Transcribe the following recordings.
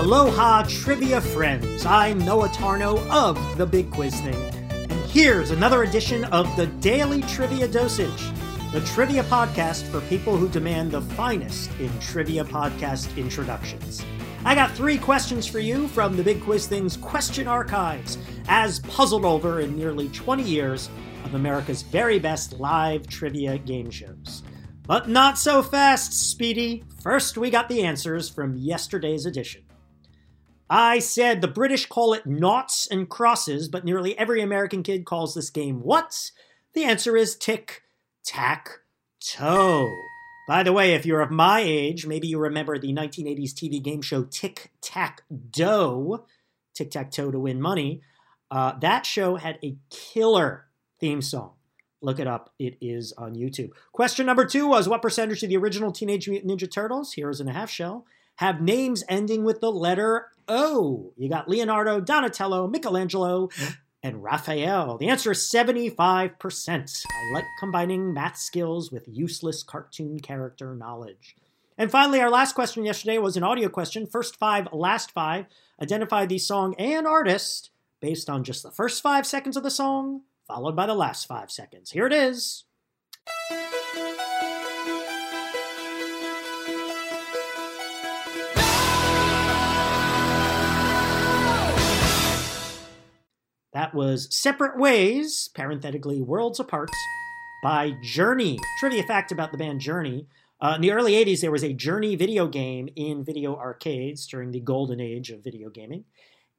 Aloha trivia friends. I'm Noah Tarnow of The Big Quiz Thing. And here's another edition of the Daily Trivia Dosage, the trivia podcast for people who demand the finest in trivia podcast introductions. I got three questions for you from The Big Quiz Thing's question archives, as puzzled over in nearly 20 years of America's very best live trivia game shows. But not so fast, Speedy. First, we got the answers from yesterday's edition. I said the British call it noughts and crosses, but nearly every American kid calls this game what? The answer is tic tac toe. By the way, if you're of my age, maybe you remember the 1980s TV game show Tic Tac Dough, Tic Tac Toe to Win Money. Uh, that show had a killer theme song. Look it up. It is on YouTube. Question number two was What percentage of the original Teenage Mutant Ninja Turtles, Heroes in a Half Shell, have names ending with the letter O? You got Leonardo, Donatello, Michelangelo, and Raphael. The answer is 75%. I like combining math skills with useless cartoon character knowledge. And finally, our last question yesterday was an audio question. First five, last five. Identify the song and artist based on just the first five seconds of the song followed by the last five seconds. Here it is. That was Separate Ways, parenthetically Worlds Apart, by Journey. Trivia fact about the band Journey. Uh, in the early 80s, there was a Journey video game in video arcades during the golden age of video gaming.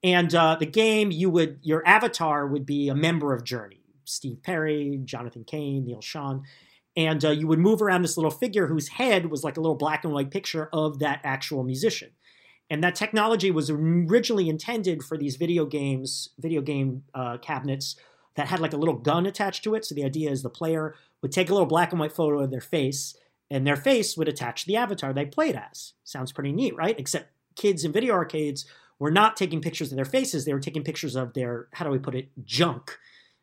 And uh, the game, you would your avatar would be a member of Journey. Steve Perry, Jonathan Cain, Neal Schon. And uh, you would move around this little figure whose head was like a little black and white picture of that actual musician. And that technology was originally intended for these video games, video game uh, cabinets that had like a little gun attached to it. So the idea is the player would take a little black and white photo of their face, and their face would attach the avatar they played as. Sounds pretty neat, right? Except kids in video arcades were not taking pictures of their faces; they were taking pictures of their, how do we put it, junk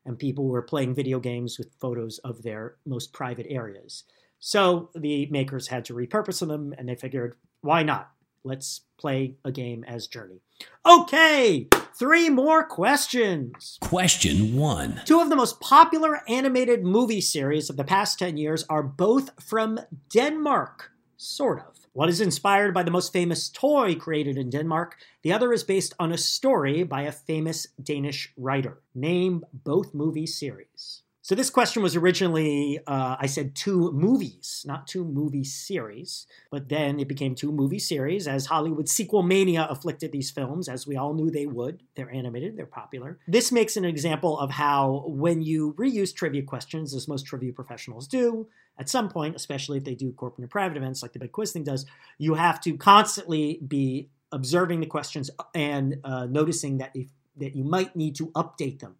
and people were playing video games with photos of their most private areas. So the makers had to repurpose them, and they figured, why not? Let's play a game as Journey. Okay, three more questions. Question one. Two of the most popular animated movie series of the past 10 years are both from Denmark, sort of. One is inspired by the most famous toy created in Denmark. The other is based on a story by a famous Danish writer. Name both movie series. So this question was originally, uh, I said two movies, not two movie series, but then it became two movie series as Hollywood sequel mania afflicted these films, as we all knew they would. They're animated, they're popular. This makes an example of how when you reuse trivia questions, as most trivia professionals do, at some point, especially if they do corporate and private events like the Big Quiz thing does, you have to constantly be observing the questions and uh, noticing that if, that you might need to update them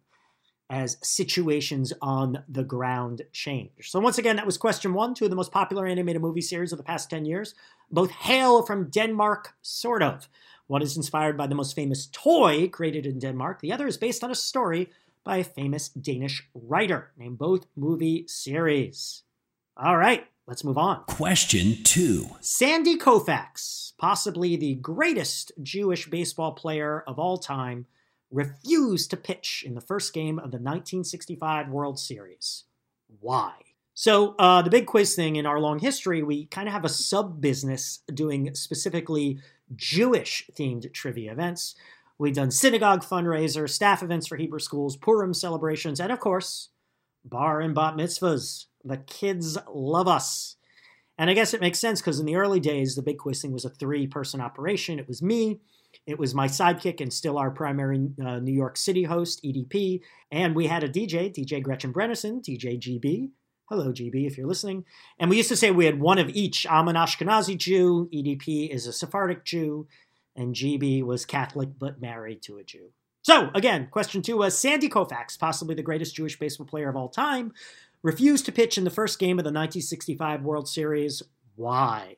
as situations on the ground change. So once again, that was question one, two of the most popular animated movie series of the past 10 years. Both hail from Denmark, sort of. One is inspired by the most famous toy created in Denmark. The other is based on a story by a famous Danish writer. Name both movie series. All right, let's move on. Question two Sandy Koufax, possibly the greatest Jewish baseball player of all time, refused to pitch in the first game of the 1965 World Series. Why? So, uh, the big quiz thing in our long history, we kind of have a sub business doing specifically Jewish themed trivia events. We've done synagogue fundraiser, staff events for Hebrew schools, Purim celebrations, and of course, bar and bat mitzvahs. The kids love us. And I guess it makes sense because in the early days, the Big Quiz thing was a three person operation. It was me, it was my sidekick, and still our primary uh, New York City host, EDP. And we had a DJ, DJ Gretchen Brennison, DJ GB. Hello, GB, if you're listening. And we used to say we had one of each. I'm an Ashkenazi Jew, EDP is a Sephardic Jew, and GB was Catholic but married to a Jew. So, again, question two was Sandy Koufax, possibly the greatest Jewish baseball player of all time, refused to pitch in the first game of the 1965 World Series. Why?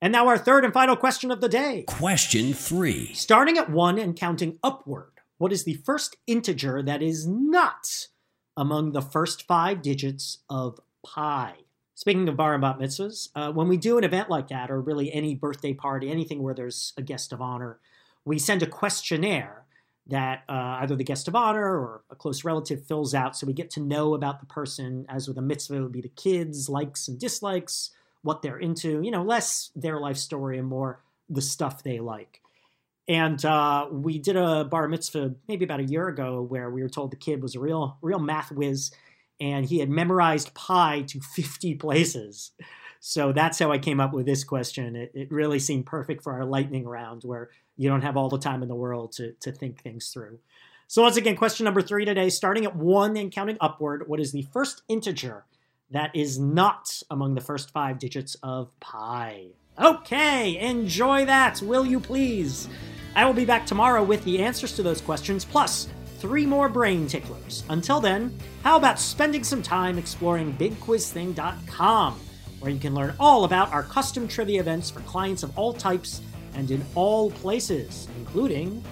And now our third and final question of the day. Question three. Starting at one and counting upward, what is the first integer that is not among the first five digits of pi? Speaking of bar and bat mitzvahs, uh, when we do an event like that, or really any birthday party, anything where there's a guest of honor, we send a questionnaire that uh, either the guest of honor or a close relative fills out so we get to know about the person. As with a mitzvah, it would be the kids' likes and dislikes, what they're into, you know, less their life story and more the stuff they like. And uh, we did a bar mitzvah maybe about a year ago where we were told the kid was a real, real math whiz and he had memorized pi to 50 places. So that's how I came up with this question. It, it, really seemed perfect for our lightning round where you don't have all the time in the world to, to think things through. So, once again, question number three today, starting at one and counting upward, what is the first integer that is not among the first five digits of pi? Okay, enjoy that, will you please? I will be back tomorrow with the answers to those questions, plus three more brain ticklers. Until then, how about spending some time exploring BigQuizThing.com, where you can learn all about our custom trivia events for clients of all types and in all places, including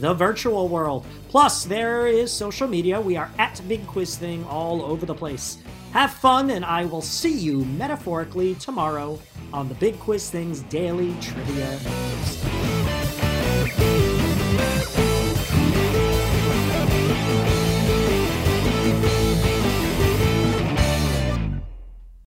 the virtual world. Plus, there is social media. We are at Big Quiz Thing all over the place. Have fun, and I will see you metaphorically tomorrow on the Big Quiz Thing's daily trivia.